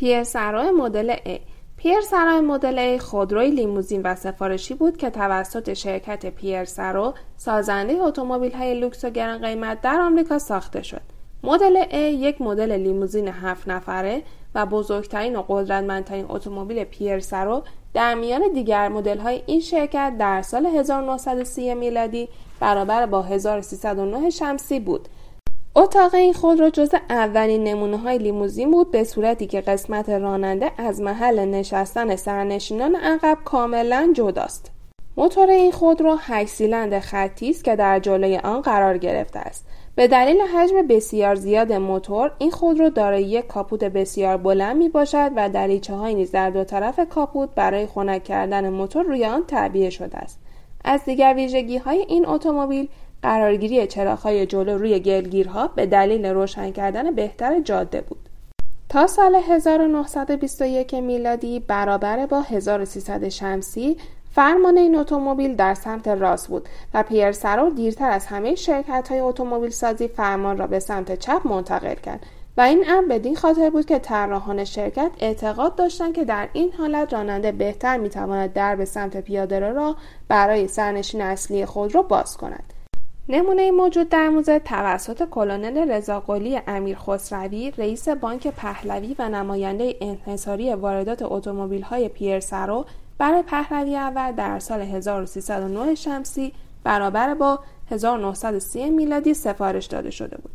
پیرس ارو مدل A پیرس ارو مدل A خودروی لیموزین و سفارشی بود که توسط شرکت پیرس ارو سازنده اتومبیل های لوکس و گران قیمت در آمریکا ساخته شد. مدل A یک مدل لیموزین هفت نفره و بزرگترین و قدرتمندترین اتومبیل پیرس ارو در میان دیگر مدل های این شرکت در سال 1930 میلادی برابر با 1309 شمسی بود اتاق این خودرو جز اولین نمونه های لیموزین بود به صورتی که قسمت راننده از محل نشستن سرنشینان عقب کاملا جداست. موتور این خودرو 8 سیلندر خطی است که در جلوی آن قرار گرفته است. به دلیل حجم بسیار زیاد موتور این خودرو دارای یک کاپوت بسیار بلند می باشد و دریچه های نیز در دو طرف کاپوت برای خنک کردن موتور روی آن تعبیه شده است. از دیگر ویژگی های این اتومبیل قرارگیری چراغهای جلو روی گلگیرها به دلیل روشن کردن بهتر جاده بود. تا سال 1921 میلادی برابر با 1300 شمسی فرمان این اتومبیل در سمت راست بود و پیرسرو دیرتر از همه شرکت های اتومبیل سازی فرمان را به سمت چپ منتقل کرد و این امر بدین خاطر بود که طراحان شرکت اعتقاد داشتند که در این حالت راننده بهتر می‌تواند در به سمت پیاده را برای سرنشین اصلی خود را باز کند نمونه موجود در موزه توسط کلونل رضاقلی امیر خسروی رئیس بانک پهلوی و نماینده انحصاری واردات اتومبیل‌های پیرسرو برای پهلوی اول در سال 1309 شمسی برابر با 1930 میلادی سفارش داده شده بود.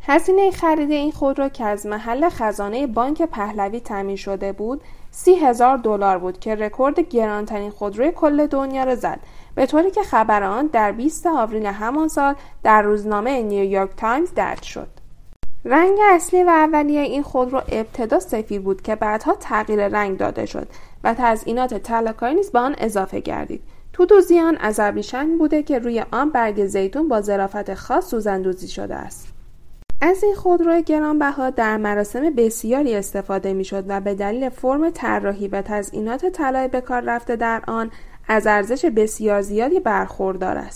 هزینه خرید این خودرو که از محل خزانه بانک پهلوی تامین شده بود سی هزار دلار بود که رکورد گرانترین خودروی کل دنیا را زد به طوری که خبر آن در 20 آوریل همان سال در روزنامه نیویورک تایمز درج شد. رنگ اصلی و اولیه این خودرو ابتدا سفید بود که بعدها تغییر رنگ داده شد و تزئینات طلاکاری نیز به آن اضافه گردید. تودوزی آن از ابریشم بوده که روی آن برگ زیتون با ظرافت خاص سوزندوزی شده است. از این خودرو گرانبها در مراسم بسیاری استفاده می‌شد و به دلیل فرم طراحی و تزئینات طلای به کار رفته در آن از ارزش بسیار زیادی برخوردار است.